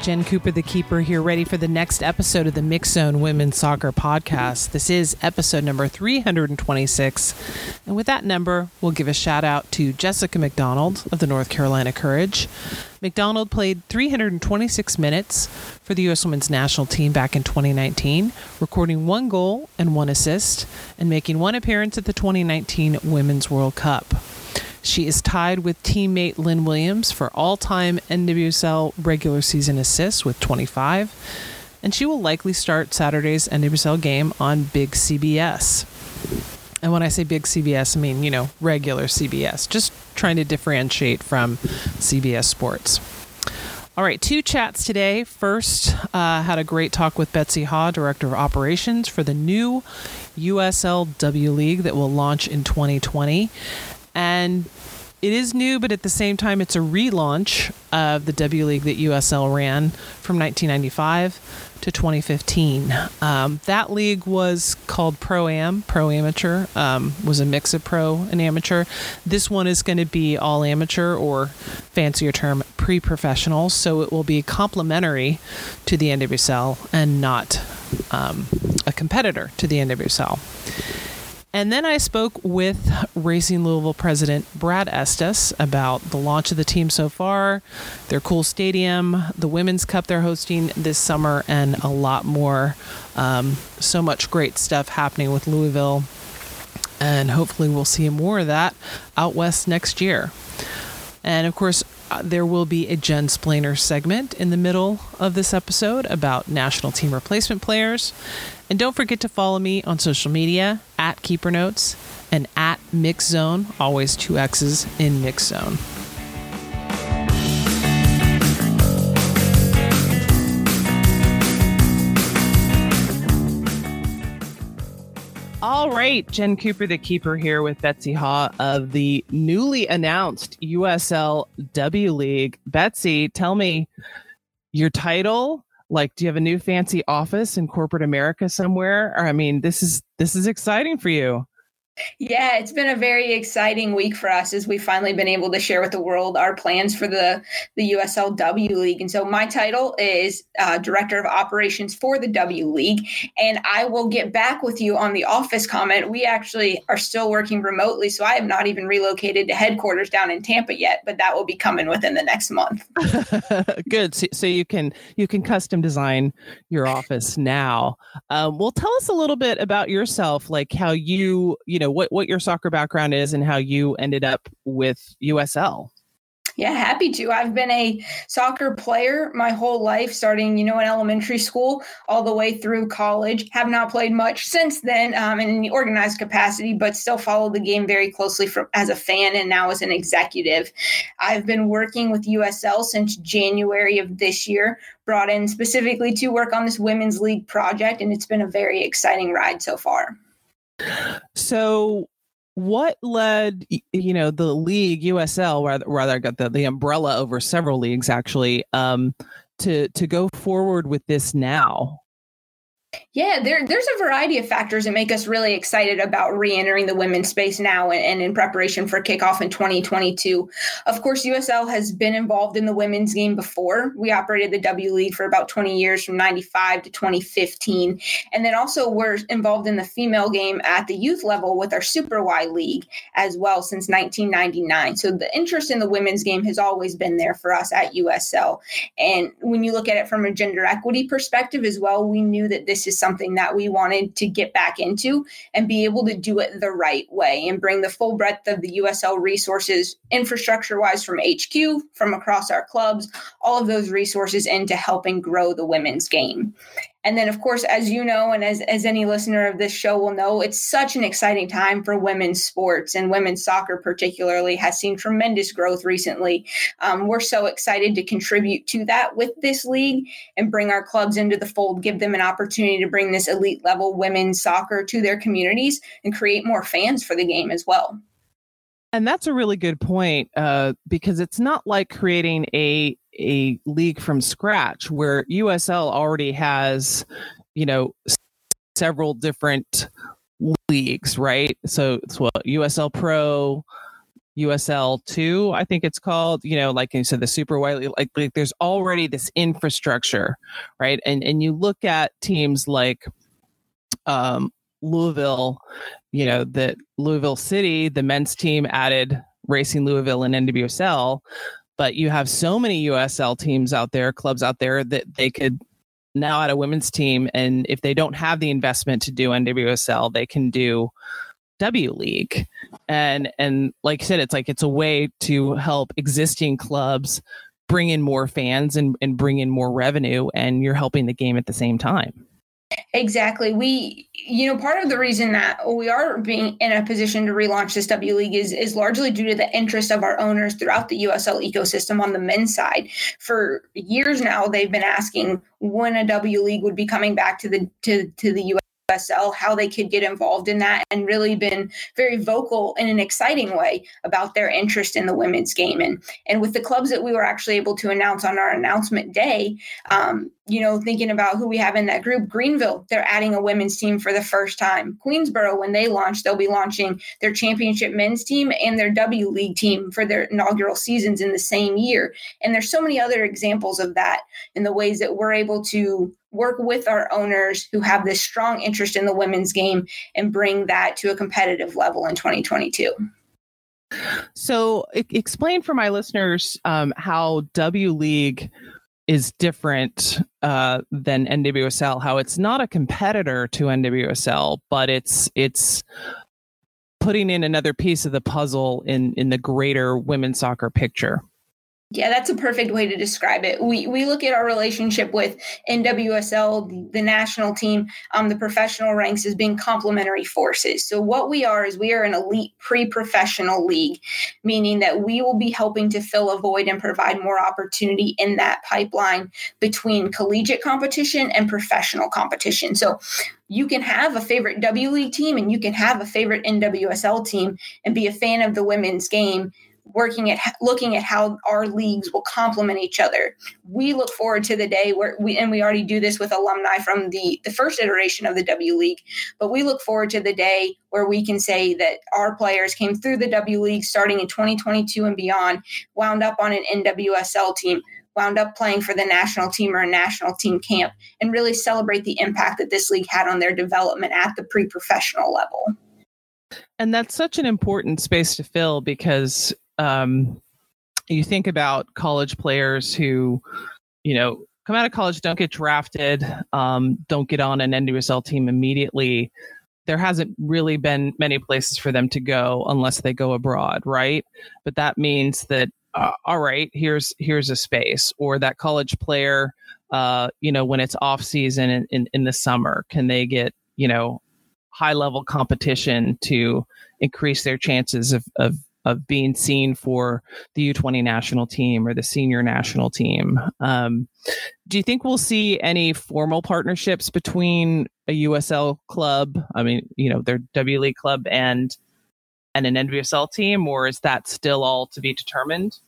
Jen Cooper, the keeper, here, ready for the next episode of the Mixxed Zone Women's Soccer Podcast. This is episode number 326. And with that number, we'll give a shout out to Jessica McDonald of the North Carolina Courage. McDonald played 326 minutes for the U.S. women's national team back in 2019, recording one goal and one assist, and making one appearance at the 2019 Women's World Cup. She is tied with teammate Lynn Williams for all time NWSL regular season assists with 25, and she will likely start Saturday's NWSL game on Big CBS. And when I say big CBS, I mean, you know, regular CBS, just trying to differentiate from CBS Sports. All right, two chats today. First, uh, had a great talk with Betsy Haugh, Director of Operations for the new USLW League that will launch in 2020. And it is new, but at the same time, it's a relaunch of the W League that USL ran from 1995 to 2015. Um, that league was called Pro Am, Pro Amateur, um, was a mix of pro and amateur. This one is going to be all amateur or fancier term pre professional, so it will be complementary to the NWSL and not um, a competitor to the NWSL. And then I spoke with Racing Louisville president Brad Estes about the launch of the team so far, their cool stadium, the Women's Cup they're hosting this summer, and a lot more. Um, so much great stuff happening with Louisville. And hopefully, we'll see more of that out west next year. And of course, uh, there will be a Jensplainer segment in the middle of this episode about national team replacement players. And don't forget to follow me on social media at Keeper Notes and at Mixxed Zone, always two X's in Mixxed Zone. All right, Jen Cooper, the keeper, here with Betsy Haugh of the newly announced USL W League. Betsy, tell me your title. Like, do you have a new fancy office in corporate America somewhere? Or, I mean, this is this is exciting for you. Yeah, it's been a very exciting week for us as we've finally been able to share with the world our plans for the the USLW League. And so my title is uh, Director of Operations for the W League, and I will get back with you on the office comment. We actually are still working remotely, so I have not even relocated to headquarters down in Tampa yet, but that will be coming within the next month. Good, so, so, you can you can custom design your office now. Um, well, tell us a little bit about yourself, like how you you know what what your soccer background is and how you ended up with USL. Yeah, happy to. I've been a soccer player my whole life, starting, you know, in elementary school all the way through college. Have not played much since then um, in the organized capacity, but still follow the game very closely from, as a fan and now as an executive. I've been working with USL since January of this year, brought in specifically to work on this women's league project, and it's been a very exciting ride so far. So, what led you know the league USL rather rather got the, the umbrella over several leagues actually um, to to go forward with this now? Yeah, there, there's a variety of factors that make us really excited about re-entering the women's space now and, and, in preparation for kickoff in 2022. Of course, USL has been involved in the women's game before. We operated the W League for about 20 years, from 95 to 2015, and then also we're involved in the female game at the youth level with our Super Y League as well since 1999. So the interest in the women's game has always been there for us at USL. And when you look at it from a gender equity perspective as well, we knew that this is something that we wanted to get back into and be able to do it the right way and bring the full breadth of the USL resources, infrastructure wise, from HQ, from across our clubs, all of those resources into helping grow the women's game. And then, of course, as you know, and as, as any listener of this show will know, it's such an exciting time for women's sports and women's soccer, particularly, has seen tremendous growth recently. Um, we're so excited to contribute to that with this league and bring our clubs into the fold, give them an opportunity to bring this elite level women's soccer to their communities and create more fans for the game as well. And that's a really good point uh, because it's not like creating a a league from scratch where USL already has, you know, several different leagues, right? So it's what USL Pro, USL two, I think it's called. You know, like you said, the Super Y League, like there's already this infrastructure, right? And and you look at teams like um, Louisville, you know, that Louisville City, the men's team added Racing Louisville and NWSL, but you have so many USL teams out there, clubs out there that they could now add a women's team, and if they don't have the investment to do NWSL, they can do W League. And and like I said, it's like it's a way to help existing clubs bring in more fans and, and bring in more revenue and you're helping the game at the same time. Exactly. We, you know, part of the reason that we are being in a position to relaunch this W League is is largely due to the interest of our owners throughout the USL ecosystem on the men's side. For years now, they've been asking when a W League would be coming back to the to to the US USL, how they could get involved in that, and really been very vocal in an exciting way about their interest in the women's game. And, and with the clubs that we were actually able to announce on our announcement day, um, you know, thinking about who we have in that group, Greenville, they're adding a women's team for the first time. Queensboro, when they launch, they'll be launching their championship men's team and their W League team for their inaugural seasons in the same year. And there's so many other examples of that in the ways that we're able to work with our owners who have this strong interest in the women's game and bring that to a competitive level in 2022. So, explain for my listeners um, how W League is different uh, than NWSL. How it's not a competitor to NWSL, but it's it's putting in another piece of the puzzle in in the greater women's soccer picture. Yeah, that's a perfect way to describe it. We we look at our relationship with NWSL, the, national team, um, the professional ranks as being complementary forces. So what we are is we are an elite pre-professional league, meaning that we will be helping to fill a void and provide more opportunity in that pipeline between collegiate competition and professional competition. So you can have a favorite W League team and you can have a favorite NWSL team and be a fan of the women's game working at looking at how our leagues will complement each other. We look forward to the day where we and we already do this with alumni from the the first iteration of the W League, but we look forward to the day where we can say that our players came through the W League starting in 2022 and beyond, wound up on an NWSL team, wound up playing for the national team or a national team camp and really celebrate the impact that this league had on their development at the pre-professional level. And that's such an important space to fill because um, you think about college players who, you know, come out of college, don't get drafted, um, don't get on an NWSL team immediately. There hasn't really been many places for them to go unless they go abroad, right? But that means that uh, all right, here's here's a space, or that college player, uh, you know, when it's off season in, in, in the summer, can they get you know high level competition to increase their chances of, of of being seen for the U20 national team or the senior national team. Um, do you think we'll see any formal partnerships between a USL club, I mean, you know, their W League club and and an NWSL team, or is that still all to be determined?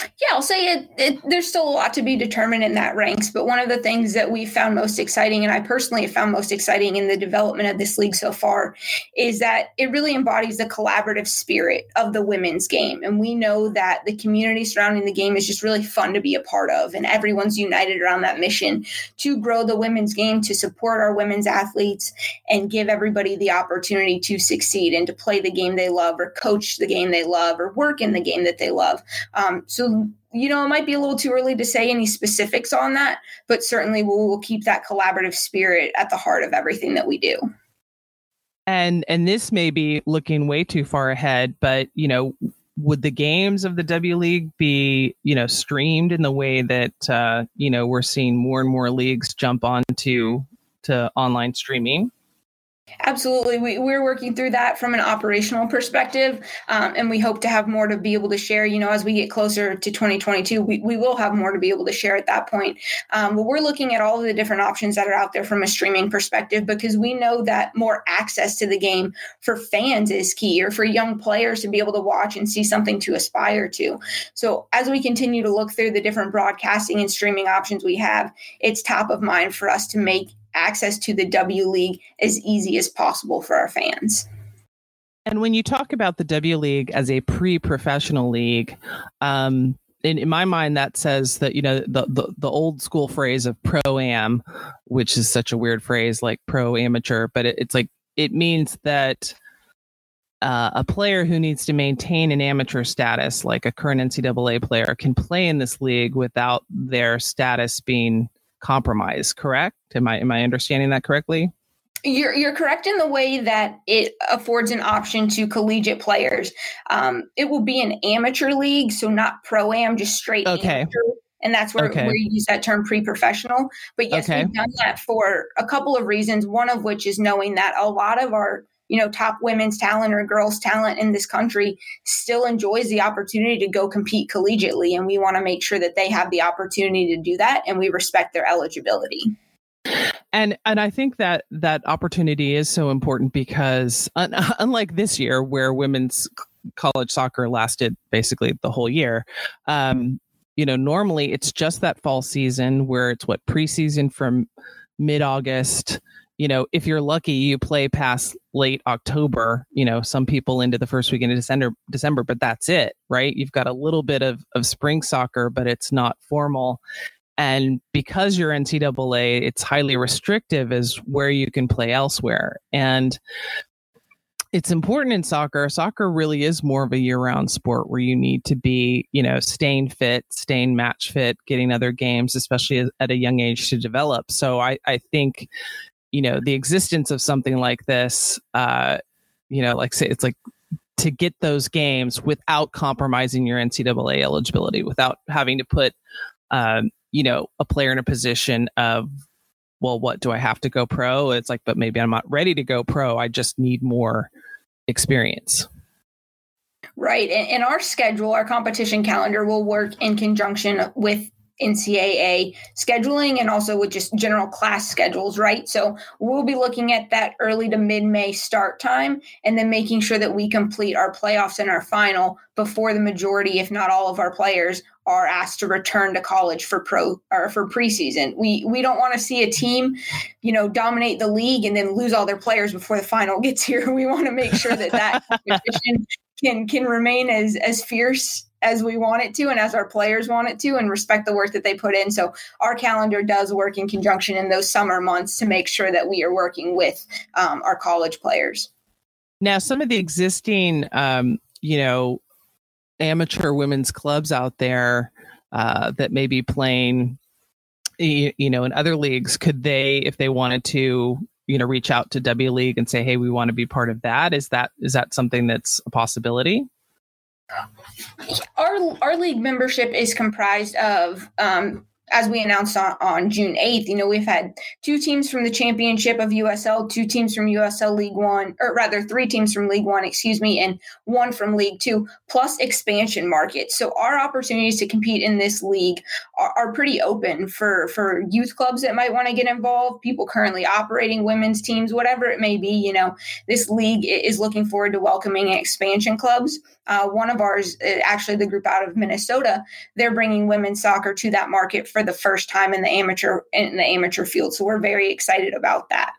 Yeah, I'll say it, it, There's still a lot to be determined in that ranks, but one of the things that we found most exciting, and I personally have found most exciting in the development of this league so far, is that it really embodies the collaborative spirit of the women's game. And we know that the community surrounding the game is just really fun to be a part of, and everyone's united around that mission to grow the women's game, to support our women's athletes, and give everybody the opportunity to succeed and to play the game they love, or coach the game they love, or work in the game that they love. Um, so you know it might be a little too early to say any specifics on that but certainly we'll, we'll keep that collaborative spirit at the heart of everything that we do and and this may be looking way too far ahead but you know would the games of the W League be, you know, streamed in the way that uh, you know we're seeing more and more leagues jump onto to online streaming? Absolutely. We, we're working through that from an operational perspective, um, and we hope to have more to be able to share. You know, as we get closer to 2022, we, we will have more to be able to share at that point. Um, but we're looking at all of the different options that are out there from a streaming perspective because we know that more access to the game for fans is key or for young players to be able to watch and see something to aspire to. So, as we continue to look through the different broadcasting and streaming options we have, it's top of mind for us to make access to the W League as easy as possible for our fans. And when you talk about the W League as a pre-professional league, um, in, in my mind, that says that you know the, the the old school phrase of pro am, which is such a weird phrase, like pro amateur, but it, it's like it means that uh, a player who needs to maintain an amateur status, like a current NCAA player, can play in this league without their status being compromised. Correct? Am I am I understanding that correctly? You're, you're correct in the way that it affords an option to collegiate players. Um, it will be an amateur league, so not pro am, just straight okay. amateur. And that's where, Okay. where you use that term pre professional. But yes, Okay. we've done that for a couple of reasons. One of which is knowing that a lot of our you know top women's talent or girls talent in this country still enjoys the opportunity to go compete collegiately and we want to make sure that they have the opportunity to do that and we respect their eligibility and and I think that that opportunity is so important because un- unlike this year where women's college soccer lasted basically the whole year, um, you know, normally it's just that fall season where it's what preseason from mid August. You know, if you're lucky, you play past late October. You know, some people into the first weekend of December. December, but that's it, right? You've got a little bit of of spring soccer, but it's not formal. And because you're NCAA, it's highly restrictive as where you can play elsewhere. And it's important in soccer. Soccer really is more of a year round sport where you need to be, you know, staying fit, staying match fit, getting other games, especially at a young age to develop. So I, I think, you know, the existence of something like this, uh, you know, like say it's like to get those games without compromising your NCAA eligibility, without having to put, um, you know, a player in a position of, well, what do I have to go pro? It's like, but maybe I'm not ready to go pro. I just need more experience. Right. And our schedule, our competition calendar will work in conjunction with NCAA scheduling and also with just general class schedules, right? So we'll be looking at that early to mid May start time and then making sure that we complete our playoffs and our final before the majority, if not all of our players, are asked to return to college for pro or for preseason. We we don't want to see a team, you know, dominate the league and then lose all their players before the final gets here. We want to make sure that that competition can can remain as as fierce as we want it to and as our players want it to and respect the work that they put in so our calendar does work in conjunction in those summer months to make sure that we are working with um, our college players Now, some of the existing, um, you know, amateur women's clubs out there uh, that may be playing, you, you know, in other leagues, could they, if they wanted to, you know, reach out to W League and say, "Hey, we want to be part of that"? Is that is that something that's a possibility? Our our league membership is comprised of um, as we announced on, on June 8th, you know, we've had two teams from the championship of USL, two teams from USL League One, or rather three teams from League One, excuse me, and one from League Two, plus expansion markets. So our opportunities to compete in this league are, are pretty open for, for youth clubs that might want to get involved, people currently operating women's teams, whatever it may be. You know, this league is looking forward to welcoming expansion clubs. Uh, one of ours, uh, actually the group out of Minnesota, they're bringing women's soccer to that market for the first time in the amateur in the amateur field. So we're very excited about that.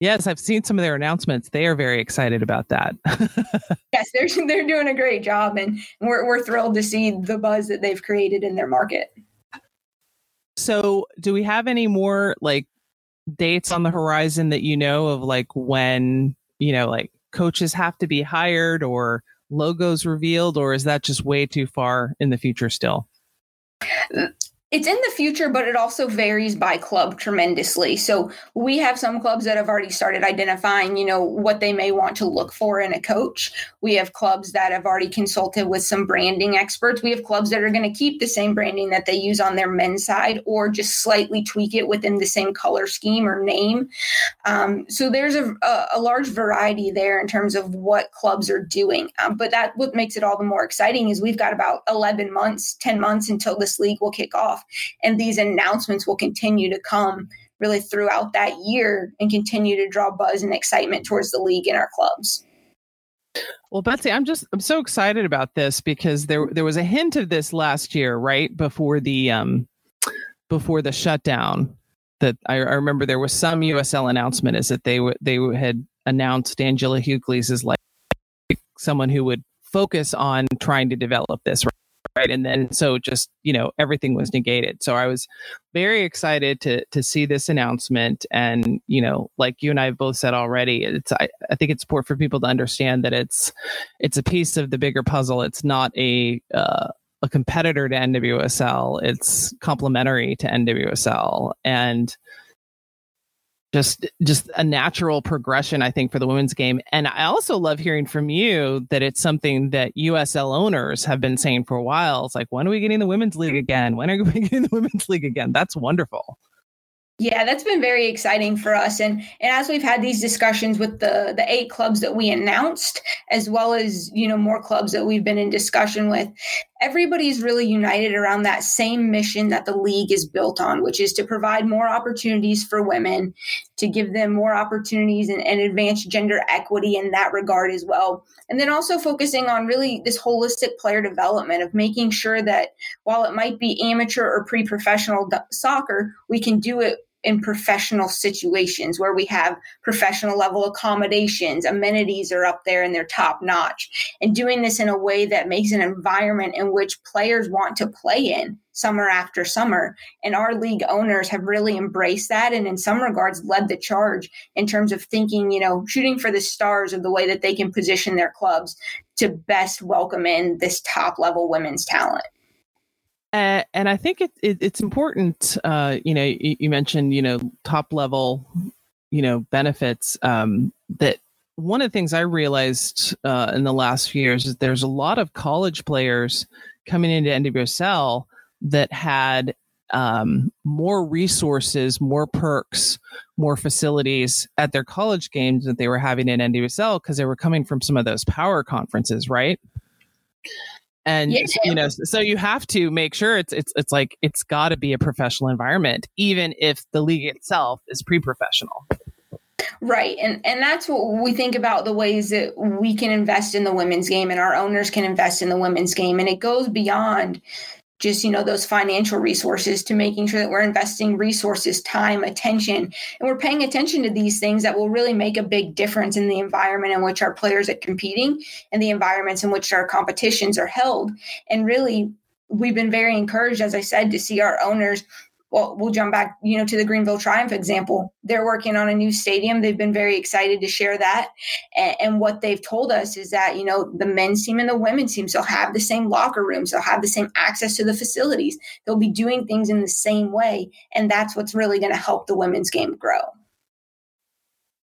Yes, I've seen some of their announcements. They are very excited about that. Yes, they're they're doing a great job, and we're we're thrilled to see the buzz that they've created in their market. so, do we have any more like dates on the horizon that you know of, like when you know, like coaches have to be hired or logos revealed, or is that just way too far in the future still? It's in the future, but it also varies by club tremendously. So we have some clubs that have already started identifying, you know, what they may want to look for in a coach. We have clubs that have already consulted with some branding experts. We have clubs that are going to keep the same branding that they use on their men's side or just slightly tweak it within the same color scheme or name. Um, so there's a, a, large variety there in terms of what clubs are doing. Um, but that what makes it all the more exciting is we've got about 11 months, 10 months until this league will kick off. And these announcements will continue to come really throughout that year and continue to draw buzz and excitement towards the league and our clubs. Well, Betsy, I'm just I'm so excited about this because there there was a hint of this last year, right before the um before the shutdown. That I, I remember there was some USL announcement is that they w- they had announced Angela Hucles is like someone who would focus on trying to develop this right and then so just you know everything was negated. So i was very excited to to see this announcement. And you know like you and i have both said already it's i, I think it's important for people to understand that it's it's a piece of the bigger puzzle. It's not a uh, a competitor to nwsl it's complementary to nwsl and just just a natural progression i think for the women's game. And i also love hearing from you that it's something that usl owners have been saying for a while. It's like when are we getting the women's league again? When are we getting the women's league again? That's wonderful yeah, that's been very exciting for us. And and as we've had these discussions with the the eight clubs that we announced, as well as, you know, more clubs that we've been in discussion with, everybody's really united around that same mission that the league is built on, which is to provide more opportunities for women, to give them more opportunities and, and advance gender equity in that regard as well. And then also focusing on really this holistic player development of making sure that while it might be amateur or pre professional soccer, we can do it in professional situations where we have professional level accommodations, amenities are up there and they're top notch, and doing this in a way that makes an environment in which players want to play in summer after summer. And our league owners have really embraced that and, in some regards, led the charge in terms of thinking, you know, shooting for the stars of the way that they can position their clubs to best welcome in this top level women's talent. And I think it, it, it's important. Uh, you know, you, you, mentioned you know top level, you know benefits. Um, that one of the things I realized uh, in the last few years is there's a lot of college players coming into NWSL that had um, more resources, more perks, more facilities at their college games that they were having in NWSL because they were coming from some of those power conferences, right? And yeah. you know so you have to make sure it's it's it's like it's got to be a professional environment even if the league itself is pre-professional right and and that's what we think about the ways that we can invest in the women's game and our owners can invest in the women's game and it goes beyond just you know those financial resources to making sure that we're investing resources time attention and we're paying attention to these things that will really make a big difference in the environment in which our players are competing and the environments in which our competitions are held. And really we've been very encouraged as i said to see our owners well, we'll jump back, you know, to the Greenville Triumph example. They're working on a new stadium. They've been very excited to share that. And, and, what they've told us is that, you know, the men's team and the women's team will have the same locker rooms. They'll have the same access to the facilities. They'll be doing things in the same way. And that's what's really going to help the women's game grow.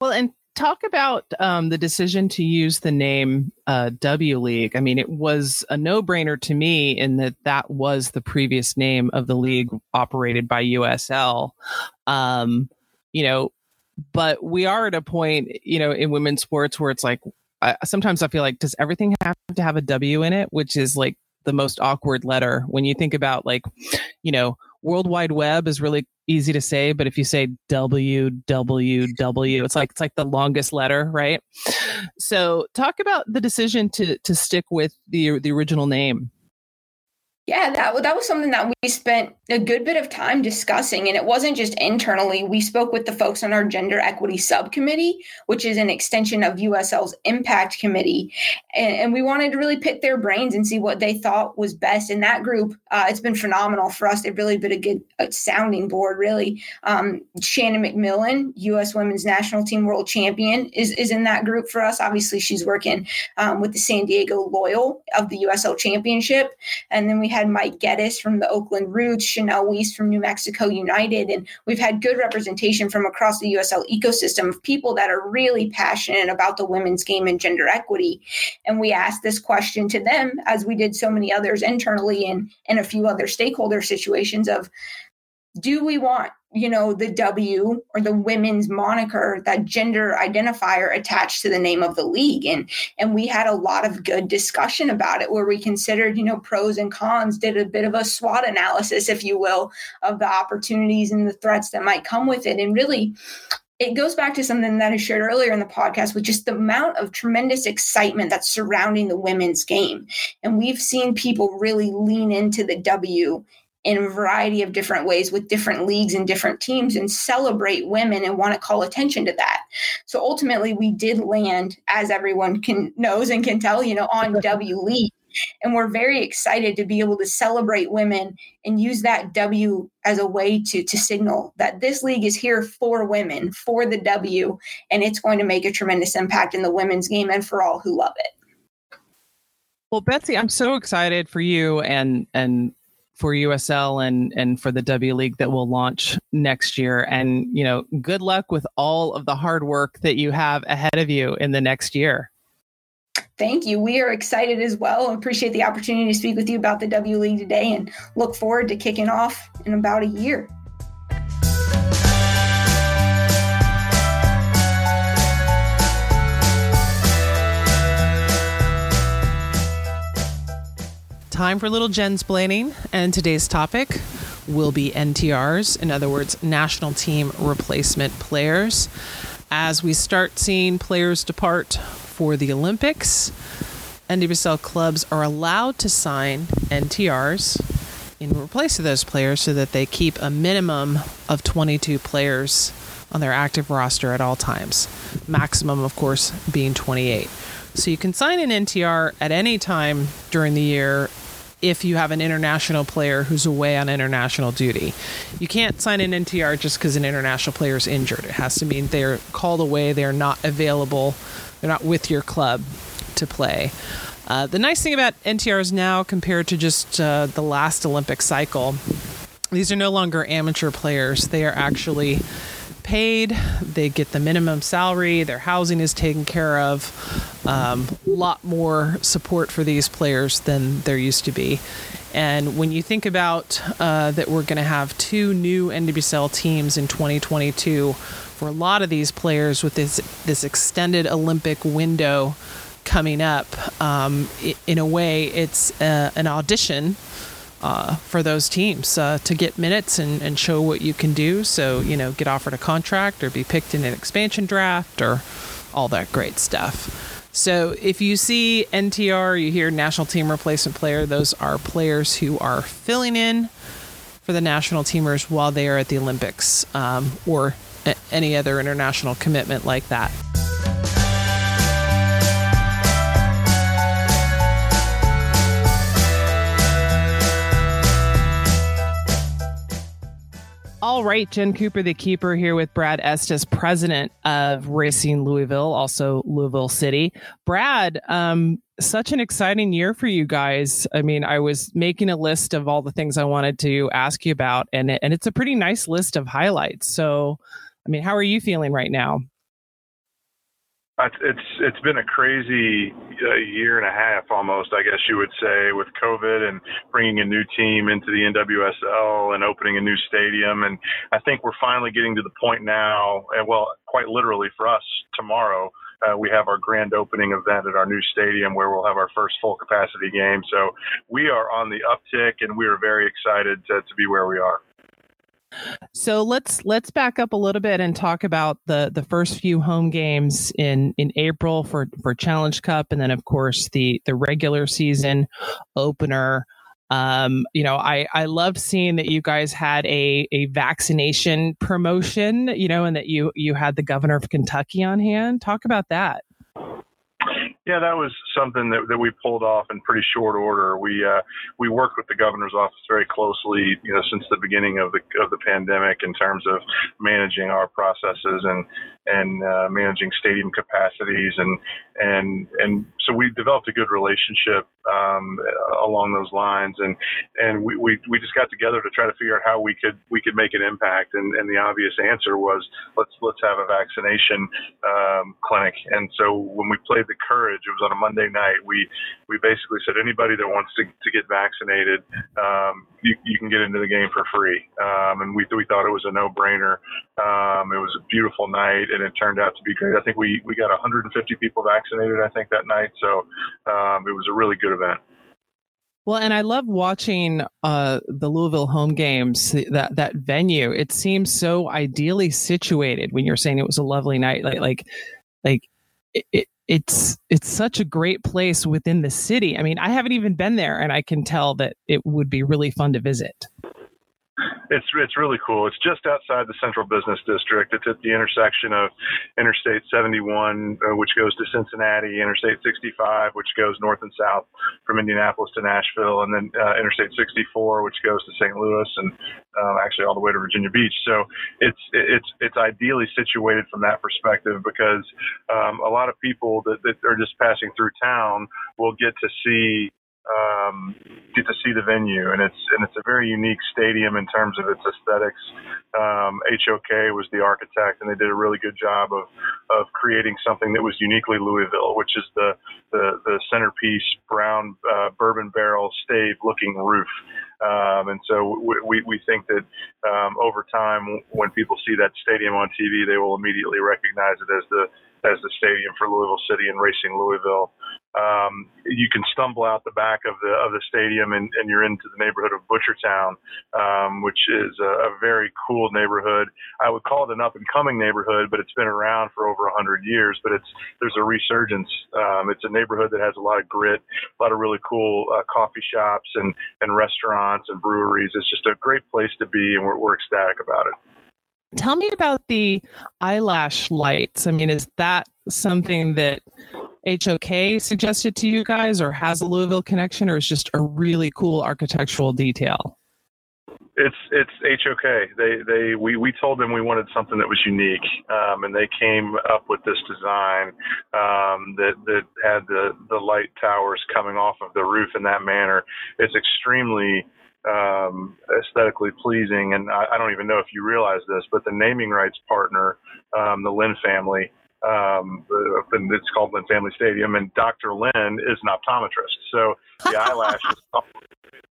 Well, and talk about um, the decision to use the name uh, W League. I mean, it was a no brainer to me in that that was the previous name of the league operated by USL. Um, you know, but we are at a point, you know, in women's sports where it's like, I, sometimes I feel like, does everything have to have a W in it? Which is like the most awkward letter when you think about like, you know, World Wide Web is really easy to say, but if you say www, it's like it's like the longest letter, right? So, talk about the decision to to stick with the the original name. Yeah, that that was something that we spent a good bit of time discussing, and it wasn't just internally. We spoke with the folks on our gender equity subcommittee, which is an extension of USL's impact committee, and, and we wanted to really pick their brains and see what they thought was best. In that group, uh, it's been phenomenal for us. They've really been a good a sounding board. Really, um, Shannon MacMillan, U.S. Women's National Team World Champion, is is in that group for us. Obviously, she's working um, with the San Diego Loyal of the USL Championship, and then we have had Mike Geddes from the Oakland Roots, Chanel Weiss from New Mexico United, and we've had good representation from across the USL ecosystem of people that are really passionate about the women's game and gender equity. And we asked this question to them, as we did so many others internally and in a few other stakeholder situations of do we want you know the w or the women's moniker that gender identifier attached to the name of the league and and we had a lot of good discussion about it where we considered you know pros and cons did a bit of a swot analysis if you will of the opportunities and the threats that might come with it and really it goes back to something that I shared earlier in the podcast, with just the amount of tremendous excitement that's surrounding the women's game. And we've seen people really lean into the W in a variety of different ways with different leagues and different teams and celebrate women and want to call attention to that. So ultimately we did land as everyone can knows and can tell, you know, on W League and we're very excited to be able to celebrate women and use that W as a way to, to signal that this league is here for women, for the W, and it's going to make a tremendous impact in the women's game and for all who love it. Well, Betsy, I'm so excited for you and and for USL and and for the W League that will launch next year. And you know, good luck with all of the hard work that you have ahead of you in the next year. Thank you. We are excited as well. Appreciate the opportunity to speak with you about the W League today and look forward to kicking off in about a year. Time for a little Jensplaining, and today's topic will be NTRs, in other words, national team replacement players. As we start seeing players depart for the Olympics, NWSL clubs are allowed to sign NTRs in place of those players so that they keep a minimum of 22 players on their active roster at all times. Maximum, of course, being 28. So you can sign an NTR at any time during the year if you have an international player who's away on international duty. You can't sign an NTR just because an international player is injured. It has to mean they're called away, they're not available they're not with your club to play. Uh, the nice thing about NTRs now, compared to just uh, the last Olympic cycle, these are no longer amateur players. They are actually paid. They get the minimum salary. Their housing is taken care of. A um, lot more support for these players than there used to be. And when you think about uh, that, we're going to have two new NWSL teams in 2022 for a lot of these players with this this extended Olympic window coming up. Um, in a way, it's uh, an audition uh, for those teams uh, to get minutes and, and show what you can do. So, you know, get offered a contract or be picked in an expansion draft or all that great stuff. So, if you see NTR, you hear national team replacement player, those are players who are filling in for the national teamers while they are at the Olympics um, or any other international commitment like that. All right, Jen Cooper, the keeper, here with Brad Estes, president of Racing Louisville, also Louisville City. Brad, um, such an exciting year for you guys. I mean, I was making a list of all the things I wanted to ask you about, and it, and it's a pretty nice list of highlights. So, I mean, how are you feeling right now? It's it's been a crazy uh, year and a half almost, I guess you would say, with COVID and bringing a new team into the NWSL and opening a new stadium. And I think we're finally getting to the point now, and well, quite literally for us, tomorrow uh, we have our grand opening event at our new stadium where we'll have our first full capacity game. So we are on the uptick, and we are very excited to, to be where we are. So let's let's back up a little bit and talk about the the first few home games in in April for for Challenge Cup, and then of course the the regular season opener. Um, you know, I I love seeing that you guys had a a vaccination promotion. You know, and that you you had the governor of Kentucky on hand. Talk about that. Yeah, that was something that, that we pulled off in pretty short order. We uh, we worked with the governor's office very closely, you know, since the beginning of the of the pandemic in terms of managing our processes and and uh, managing stadium capacities and and and so we developed a good relationship um, along those lines. And and we, we we just got together to try to figure out how we could we could make an impact. And and the obvious answer was let's let's have a vaccination um, clinic. And so when we played the courage it was on a Monday night we we basically said anybody that wants to, to get vaccinated um, you, you can get into the game for free um, and we we thought it was a no brainer um, it was a beautiful night and it turned out to be great. I think we we got 150 people vaccinated. I think that night, so um, it was a really good event. Well, and I love watching uh, the Louisville home games. That that venue, it seems so ideally situated. When you're saying it was a lovely night, like like like it, it it's it's such a great place within the city. I mean, I haven't even been there, and I can tell that it would be really fun to visit. It's it's really cool. It's just outside the central business district. It's at the intersection of Interstate 71, uh, which goes to Cincinnati, Interstate 65, which goes north and south from Indianapolis to Nashville, and then uh, Interstate 64, which goes to St. Louis and uh, actually all the way to Virginia Beach. So it's it's it's ideally situated from that perspective because um, a lot of people that, that are just passing through town will get to see um, get to see the venue, and it's and it's a very unique stadium in terms of its aesthetics. Um, HOK was the architect, and they did a really good job of of creating something that was uniquely Louisville, which is the the, the centerpiece brown uh, bourbon barrel stave looking roof. Um, and so we, we think that um, over time, when people see that stadium on TV, they will immediately recognize it as the as the stadium for Louisville City and Racing Louisville. Um, you can stumble out the back of the of the stadium and, and you're into the neighborhood of Butchertown, um, which is a, a, very cool neighborhood. I would call it an up and coming neighborhood, but it's been around for over a hundred years. But it's there's a resurgence. Um, it's a neighborhood that has a lot of grit, a lot of really cool uh, coffee shops and and restaurants and breweries. It's just a great place to be, and we're, we're ecstatic about it. Tell me about the eyelash lights. I mean, is that something that HOK suggested to you guys, or has a Louisville connection, or is just a really cool architectural detail? It's it's HOK. They they we, we told them we wanted something that was unique, um, and they came up with this design um, that that had the the light towers coming off of the roof in that manner. It's extremely um, aesthetically pleasing. And I, I, don't even know if you realize this, but the naming rights partner, um, the Lynn family, um, and it's called Lynn Family Stadium, and Dr. Lynn is an optometrist. So the eyelashes,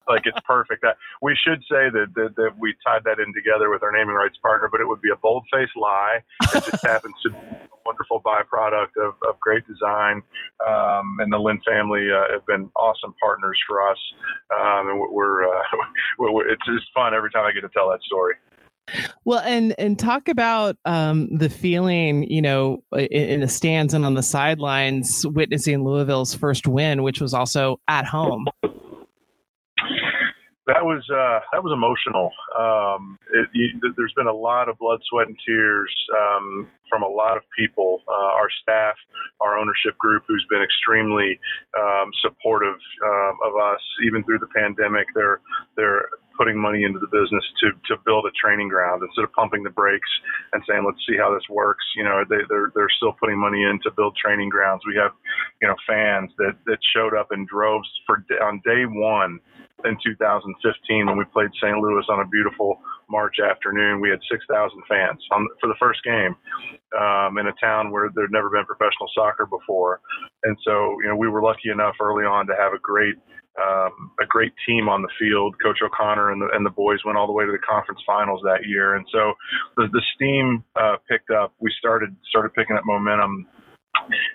like it's perfect. That we should say that, that that we tied that in together with our naming rights partner, but it would be a bold faced lie. It just happens to be a wonderful byproduct of, of great design. Um, and the Lynn family uh, have been awesome partners for us, um, and we're, uh, we're it's just fun every time I get to tell that story. Well, and and talk about um, the feeling, you know, in, in, the stands and on the sidelines, witnessing Louisville's first win, which was also at home. That was uh, that was emotional. Um, it, you, there's been a lot of blood, sweat, and tears um, from a lot of people. Uh, our staff, our ownership group, who's been extremely um, supportive uh, of us, even through the pandemic. They're they're putting money into the business to to build a training ground instead of pumping the brakes and saying let's see how this works. You know, they they're they're still putting money in to build training grounds. We have, you know, fans that that showed up in droves for on day one in 2015 when we played St. Louis on a beautiful March afternoon. We had 6,000 fans on, for the first game um, in a town where there'd never been professional soccer before, and so you know we were lucky enough early on to have a great um, a great team on the field. Coach O'Connor and the, and the boys went all the way to the conference finals that year, and so the, the steam uh, picked up. We started started picking up momentum,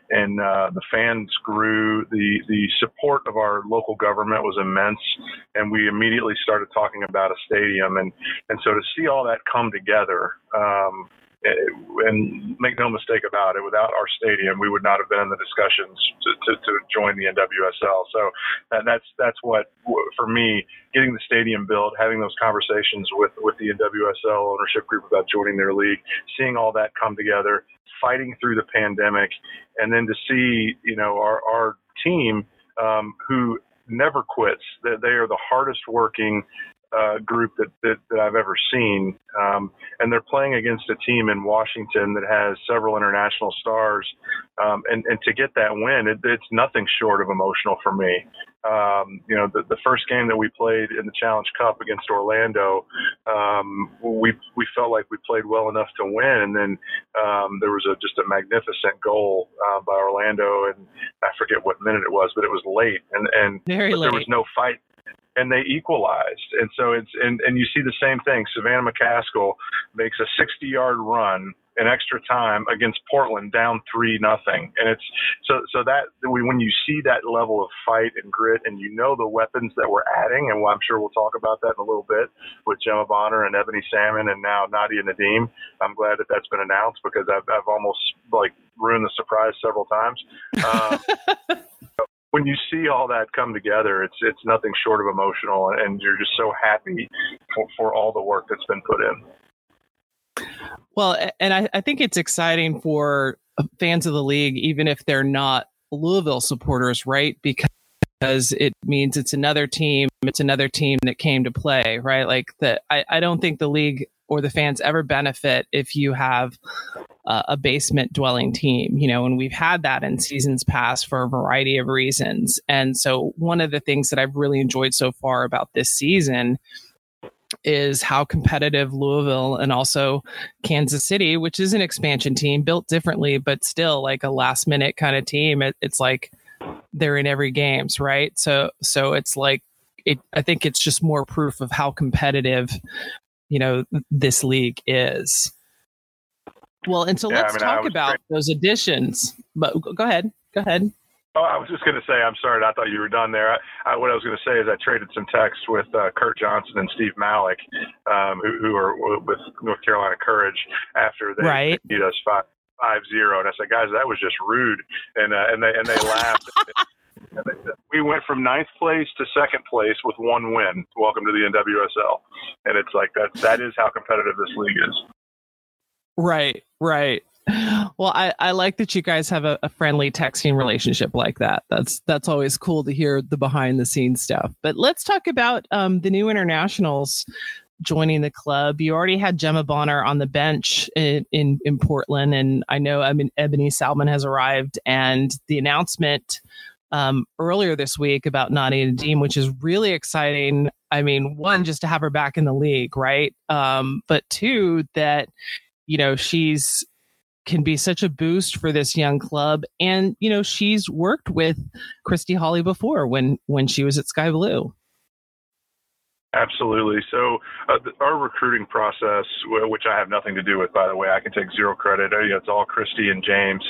and uh, the fans grew. the The support of our local government was immense, and we immediately started talking about a stadium. and And so to see all that come together. Um, and make no mistake about it, without our stadium, we would not have been in the discussions to, to, to join the NWSL. So that's that's what for me, getting the stadium built, having those conversations with with the NWSL ownership group about joining their league, seeing all that come together, fighting through the pandemic, and then to see you know our our team um, who never quits. That they are the hardest working uh, group that, that, that I've ever seen. Um, and they're playing against a team in Washington that has several international stars. Um, and, and to get that win, it, it's nothing short of emotional for me. Um, you know, the, the first game that we played in the Challenge Cup against Orlando, um, we we felt like we played well enough to win, and then um, there was a just a magnificent goal uh, by Orlando, and I forget what minute it was, but it was late, and and Very late. there was no fight and they equalized. And so it's and, and you see the same thing. Savannah McCaskill makes a 60 yard run in extra time against Portland down three nothing. And it's so so that when you see that level of fight and grit, and you know the weapons that we're adding, and I'm sure we'll talk about that in a little bit with Gemma Bonner and Ebony Salmon, and now Nadia Nadim. I'm glad that that's been announced because I've I've almost like ruined the surprise several times. Um, when you see all that come together, it's it's nothing short of emotional, and you're just so happy for, for all the work that's been put in. Well, and I, I think it's exciting for fans of the league, even if they're not Louisville supporters, right? Because it means it's another team. It's another team that came to play, right? Like that. I, I don't think the league or the fans ever benefit if you have uh, a basement dwelling team, you know, and we've had that in seasons past for a variety of reasons. And so one of the things that I've really enjoyed so far about this season is how competitive Louisville and also Kansas City, which is an expansion team built differently, but still like a last minute kind of team. It, it's like they're in every games, right? So so it's like it. I think it's just more proof of how competitive, you know, this league is. Well, and so yeah, let's I mean, talk about great. those additions. But go ahead, go ahead. Oh, I was just going to say, I'm sorry. I thought you were done there. I, I, what I was going to say is I traded some texts with uh, Curt Johnson and Steve Malik, um, who, who are with North Carolina Courage after they, right. they beat us five five zero, and I said, guys, that was just rude, and uh, and they and they laughed. we went from ninth place to second place with one win. Welcome to the NWSL, and it's like that. That is how competitive this league is. Right, right. Well, I, I like that you guys have a, a, friendly texting relationship like that. That's that's always cool to hear the behind the scenes stuff. But let's talk about um, the new internationals joining the club. You already had Gemma Bonner on the bench in, in, in Portland, and I know I mean, Ebony Salmon has arrived, and the announcement um, earlier this week about Nadia Nadim, which is really exciting. I mean, one, just to have her back in the league, right? Um, but two, that you know she's can be such a boost for this young club. And you know, she's worked with Christy Holly before when when she was at Sky Blue. Absolutely. So uh, our recruiting process, which I have nothing to do with, by the way, I can take zero credit. Uh, it's all Christy and James.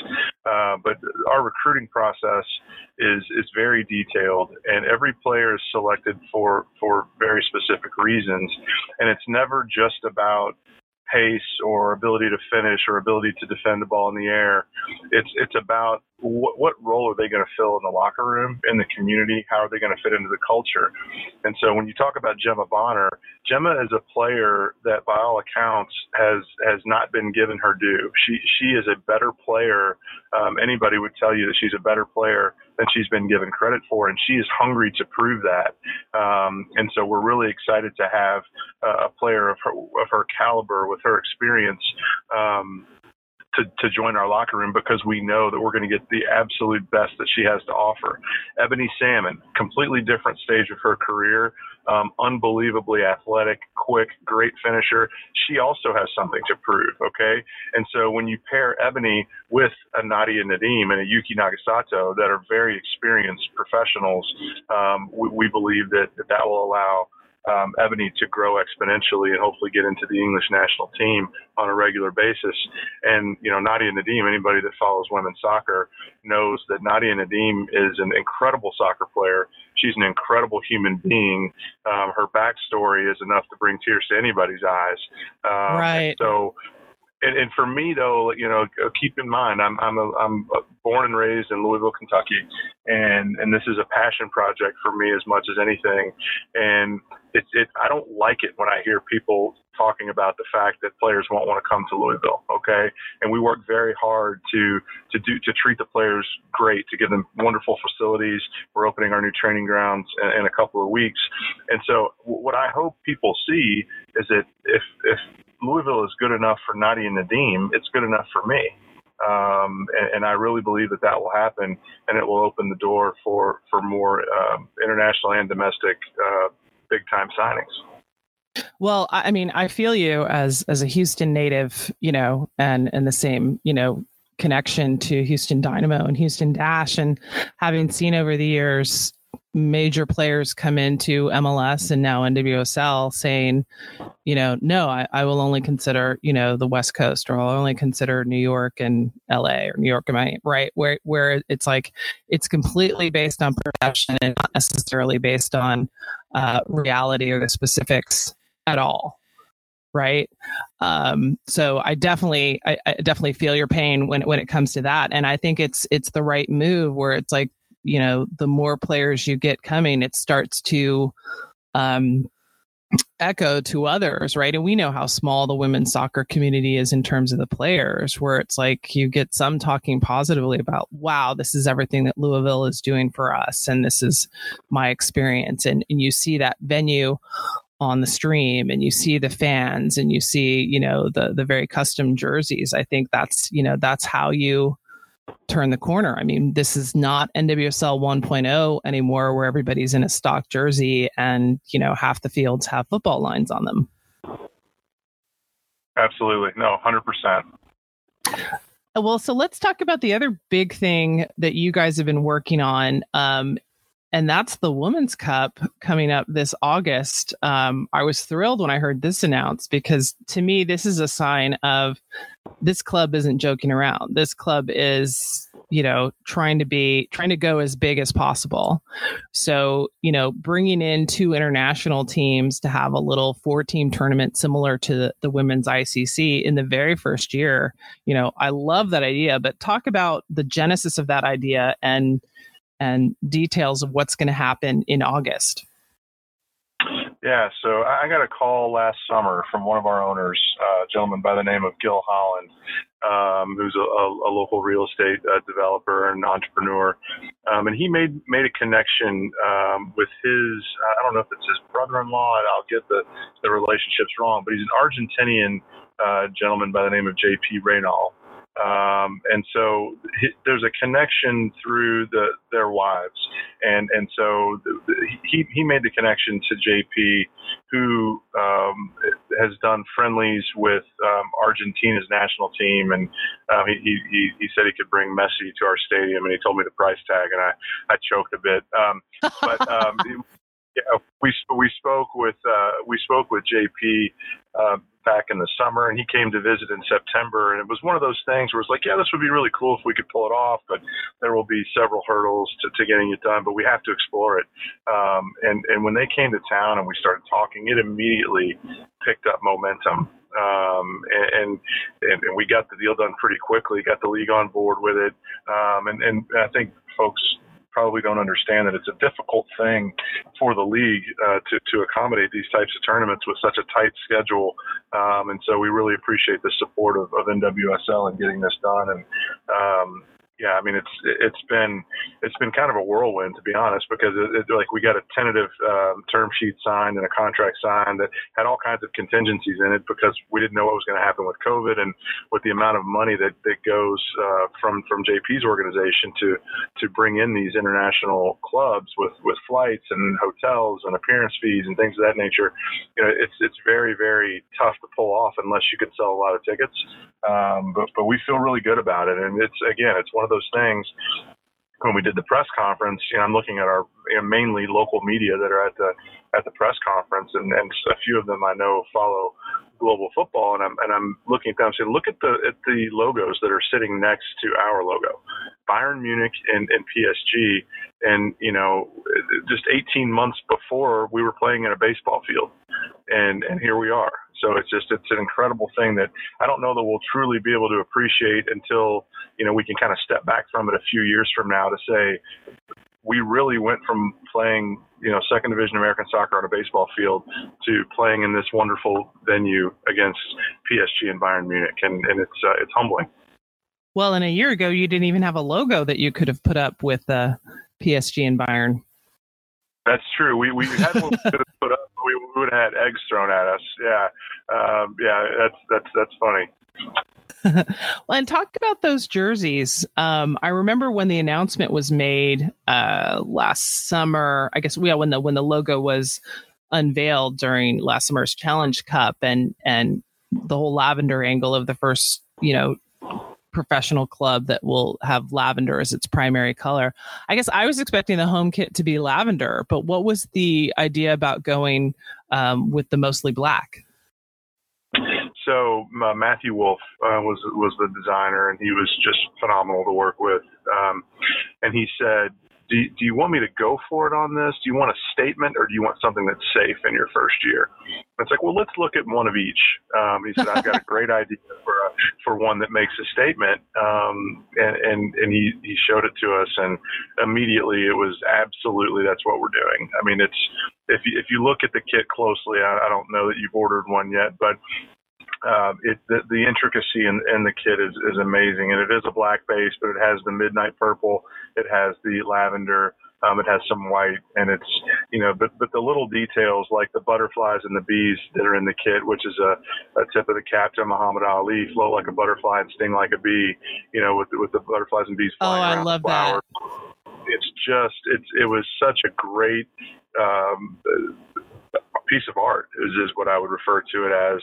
Uh, but our recruiting process is is very detailed, and every player is selected for for very specific reasons, and it's never just about pace or ability to finish or ability to defend the ball in the air. It's it's about what, what role are they going to fill in the locker room, in the community? How are they going to fit into the culture? And so when you talk about Gemma Bonner, Gemma is a player that, by all accounts, has has not been given her due. She she is a better player. Um, anybody would tell you that she's a better player than she's been given credit for, and she is hungry to prove that. Um, and so we're really excited to have a player of her of her caliber with her experience. Um, to, to join our locker room because we know that we're going to get the absolute best that she has to offer. Ebony Salmon, completely different stage of her career, um, unbelievably athletic, quick, great finisher. She also has something to prove, okay? And so when you pair Ebony with a Nadia Nadim and a Yuki Nagasato that are very experienced professionals, um, we, we believe that, that that will allow um, Ebony to grow exponentially and hopefully get into the English national team on a regular basis. And, you know, Nadia Nadim, anybody that follows women's soccer knows that Nadia Nadim is an incredible soccer player. She's an incredible human being. Um, her backstory is enough to bring tears to anybody's eyes. Um, right. So, and, and for me though, you know, uh, keep in mind, I'm I'm a, I'm born and raised in Louisville, Kentucky, and and this is a passion project for me as much as anything. And it's it I don't like it when I hear people talking about the fact that players won't want to come to Louisville. Okay, and we work very hard to to do to treat the players great, to give them wonderful facilities. We're opening our new training grounds in, in a couple of weeks, and so what I hope people see is that if if Louisville is good enough for Nadia Nadim, it's good enough for me. Um, and, and, I really believe that that will happen, and it will open the door for for more um, international and domestic uh, big time signings. Well, I mean, I feel you as as a Houston native, you know, and and the same, you know, connection to Houston Dynamo and Houston Dash, and having seen over the years major players come into MLS and now NWSL saying, you know, no, I, I, will only consider, you know, the West Coast or I'll only consider New York and LA or New York and Miami, right? Where where it's like it's completely based on perception and not necessarily based on uh, reality or the specifics at all. Right. Um, so I definitely I, I definitely feel your pain when when it comes to that. And I think it's it's the right move where it's like you know the more players you get coming it starts to um, echo to others right and we know how small the women's soccer community is in terms of the players where it's like you get some talking positively about wow this is everything that louisville is doing for us and this is my experience and, and you see that venue on the stream and you see the fans and you see you know the the very custom jerseys i think that's you know that's how you turn the corner. I mean, this is not NWSL 1.0 anymore where everybody's in a stock jersey and, you know, half the fields have football lines on them. Absolutely. No, 100%. Well, so let's talk about the other big thing that you guys have been working on. Um, and that's the Women's Cup coming up this August. Um, I was thrilled when I heard this announced because to me, this is a sign of this club isn't joking around. This club is, you know, trying to be trying to go as big as possible. So, you know, bringing in two international teams to have a little four-team tournament similar to the, the women's ICC in the very first year, you know, I love that idea. But talk about the genesis of that idea and and details of what's going to happen in August. Yeah, so I got a call last summer from one of our owners, uh, a gentleman by the name of Gill Holland, um, who's a, a, local real estate uh, developer and entrepreneur, um, and he made made a connection um, with his I don't know if it's his brother-in-law. I'll get the the relationships wrong, but he's an Argentinian uh, gentleman by the name of J.P. Reynal. Um, and so he, there's a connection through the their wives, and and so the, he he made the connection to JP, who um, has done friendlies with um, Argentina's national team, and um, he, he he said he could bring Messi to our stadium, and he told me the price tag, and I I choked a bit, um, but. Yeah, we we spoke with uh, we spoke with JP uh, back in the summer, and he came to visit in September. And it was one of those things where it's like, yeah, this would be really cool if we could pull it off, but there will be several hurdles to, to getting it done. But we have to explore it. Um, and and when they came to town and we started talking, it immediately picked up momentum. Um, and, and and we got the deal done pretty quickly. Got the league on board with it, um, and and I think folks probably don't understand that it's a difficult thing for the league uh, to to accommodate these types of tournaments with such a tight schedule. Um, and so we really appreciate the support of, of NWSL in getting this done. And um, yeah, I mean it's it's been it's been kind of a whirlwind to be honest because it, it, like we got a tentative um, term sheet signed and a contract signed that had all kinds of contingencies in it because we didn't know what was going to happen with COVID and with the amount of money that that goes uh, from from JP's organization to to bring in these international clubs with with flights and hotels and appearance fees and things of that nature. You know, it's it's very very tough to pull off unless you can sell a lot of tickets. Um, but but we feel really good about it, and it's again it's one one of those things when we did the press conference, you know, I'm looking at our you know, mainly local media that are at the at the press conference, and, and a few of them I know follow global football, and I'm and I'm looking at them saying, look at the at the logos that are sitting next to our logo, Bayern Munich and, and PSG, and you know, just 18 months before we were playing in a baseball field, and and here we are. So it's just it's an incredible thing that I don't know that we'll truly be able to appreciate until you know we can kind of step back from it a few years from now to say we really went from playing you know second division American soccer on a baseball field to playing in this wonderful venue against PSG and Bayern Munich, and and it's uh, it's humbling. Well, and a year ago, you didn't even have a logo that you could have put up with uh, PSG and Bayern. That's true. We we had one we could have put up. We, would have had eggs thrown at us. Yeah, um, yeah. That's that's that's funny. well, and talk about those jerseys. Um, I remember when the announcement was made uh, last summer. I guess we yeah, when the when the logo was unveiled during last summer's Challenge Cup, and and the whole lavender angle of the first you know professional club that will have lavender as its primary color. I guess I was expecting the home kit to be lavender, but what was the idea about going um, with the mostly black? So uh, Matthew Wolff uh, was was the designer, and he was just phenomenal to work with. Um, and he said, do, do you want me to go for it on this? Do you want a statement or do you want something that's safe in your first year? it's like, well, let's look at one of each. Um, he said, I've got a great idea for a, for one that makes a statement. Um, and, and, and he, he showed it to us and immediately it was absolutely, that's what we're doing. I mean, it's, if you, if you look at the kit closely, I, I don't know that you've ordered one yet, but uh, it, the, the intricacy in, in the kit is, is amazing, and it is a black base, but it has the midnight purple, it has the lavender, um, it has some white, and it's you know, but but the little details like the butterflies and the bees that are in the kit, which is a, a tip of the cap to Muhammad Ali, float like a butterfly and sting like a bee, you know, with with the butterflies and bees oh, flying oh, around I love that. It's just it's it was such a great um, piece of art is, is what I would refer to it as.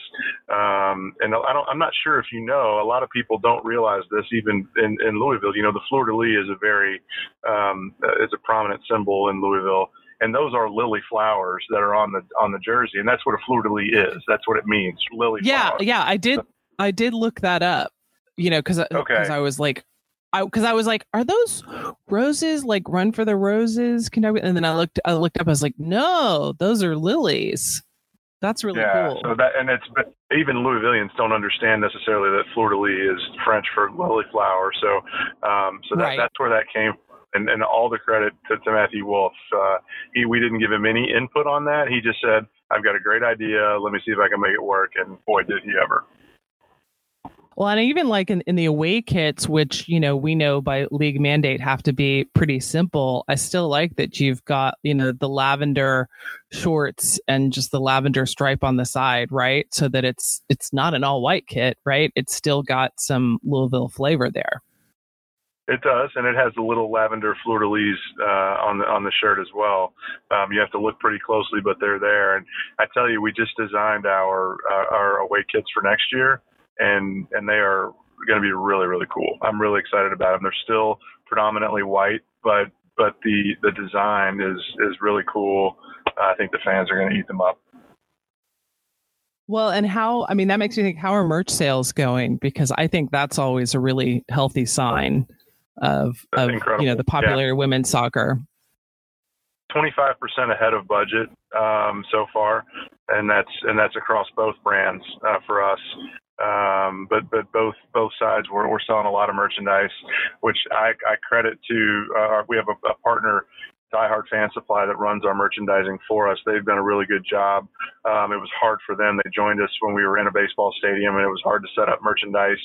Um, and I don't, I'm not sure if you know, a lot of people don't realize this even in, in Louisville. You know, the fleur de lis is a very, um, uh, it's a prominent symbol in Louisville. And those are lily flowers that are on the on the jersey, and that's what a fleur de lis is. That's what it means, lily. Yeah, flower. yeah, I did. I did look that up. You know, because Okay. I was like, I because I was like, are those roses like run for the roses? Can I? And then I looked, I looked up. I was like, no, those are lilies. That's really yeah, cool. so that and it's but even Louisvillians don't understand necessarily that fleur de lis is French for lily flower. So, um, so that, Right. that's where that came. from. And, and all the credit to, to Matthew Wolff. Uh, he we didn't give him any input on that. He just said, "I've got a great idea. Let me see if I can make it work." And boy, did he ever! Well, and even like in, in the away kits, which, you know, we know by league mandate have to be pretty simple. I still like that you've got, you know, the lavender shorts and just the lavender stripe on the side, right? So that it's it's not an all white kit, right? It's still got some Louisville flavor there. It does, and it has the little lavender fleur de lis uh, on the on the shirt as well. Um, you have to look pretty closely, but they're there. And I tell you, we just designed our uh, our away kits for next year, and and they are going to be really really cool. I'm really excited about them. They're still predominantly white, but but the the design is is really cool. I think the fans are going to eat them up. Well, and how, I mean, that makes me think, how are merch sales going? Because I think that's always a really healthy sign of, That's of you know, the popularity of women's soccer. 25% ahead of budget um, so far, and that's and that's across both brands uh, for us. Um, but but both both sides we're, we're selling a lot of merchandise, which I, I credit to. Uh, we have a, a partner, Die Hard Fan Supply, that runs our merchandising for us. They've done a really good job. Um, it was hard for them. They joined us when we were in a baseball stadium, and it was hard to set up merchandise.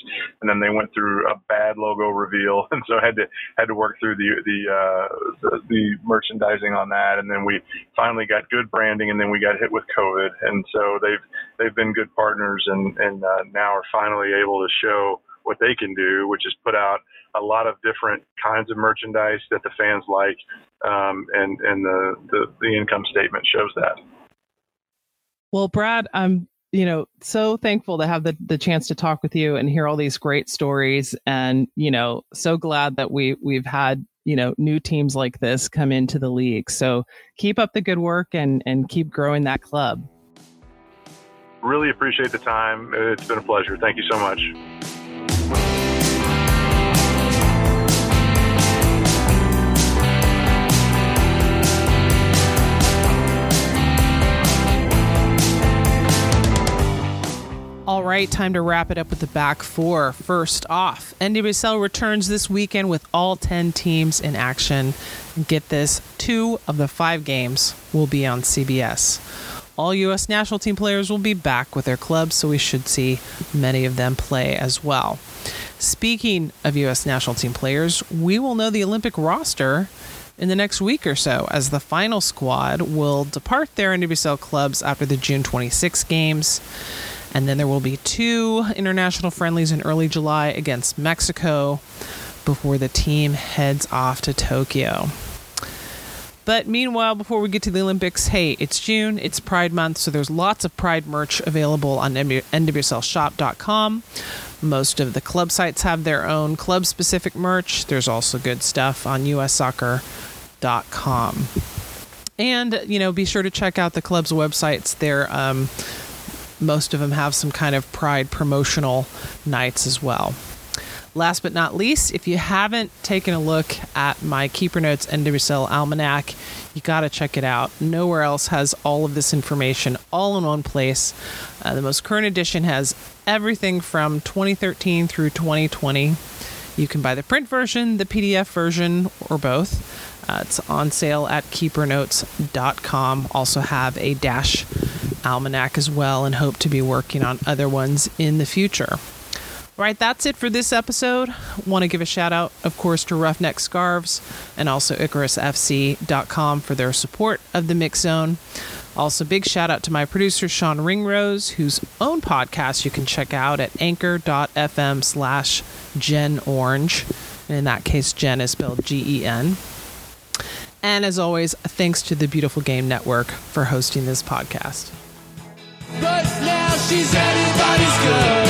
And then they went through a bad logo reveal, and so had to had to work through the the uh, the, the merchandising on that. And then we finally got good branding, and then we got hit with COVID. And so they've they've been good partners, and and uh, now are finally able to show what they can do, which is put out a lot of different kinds of merchandise that the fans like, um, and and the, the the income statement shows that. Well, Brad, I'm you know so thankful to have the the chance to talk with you and hear all these great stories, and you know so glad that we we've had you know new teams like this come into the league. So keep up the good work and and keep growing that club. Really appreciate the time. It's been a pleasure. Thank you so much. Right, time to wrap it up with the back four. First off, NWSL returns this weekend with all 10 teams in action. And get this, two of the five games will be on CBS. All U.S. national team players will be back with their clubs, so we should see many of them play as well. Speaking of U.S. national team players, we will know the Olympic roster in the next week or so, as the final squad will depart their NWSL clubs after the June 26 games. And then there will be two international friendlies in early July against Mexico before the team heads off to Tokyo. But meanwhile, before we get to the Olympics, hey, it's June, it's Pride Month, so there's lots of Pride merch available on NWSLshop.com. Most of the club sites have their own club specific merch. There's also good stuff on ussoccer.com. And, you know, be sure to check out the club's websites. They're, um, most of them have some kind of pride promotional nights as well. Last but not least, if you haven't taken a look at my Keeper Notes NWSL Almanac, you got to check it out. Nowhere else has all of this information all in one place. Uh, the most current edition has everything from 2013 through 2020. You can buy the print version, the PDF version, or both. Uh, it's on sale at keepernotes.com. Also have a dash almanac as well and hope to be working on other ones in the future. All right, that's it for this episode. Want to give a shout out, of course, to Roughneck Scarves and also IcarusFC.com for their support of the Mixxed Zone. Also, big shout out to my producer, Sean Ringrose, whose own podcast you can check out at anchor.fm slash Gen Orange. And in that case, Gen is spelled G E N. And as always, thanks to the Beautiful Game Network for hosting this podcast. But now she's anybody's girl.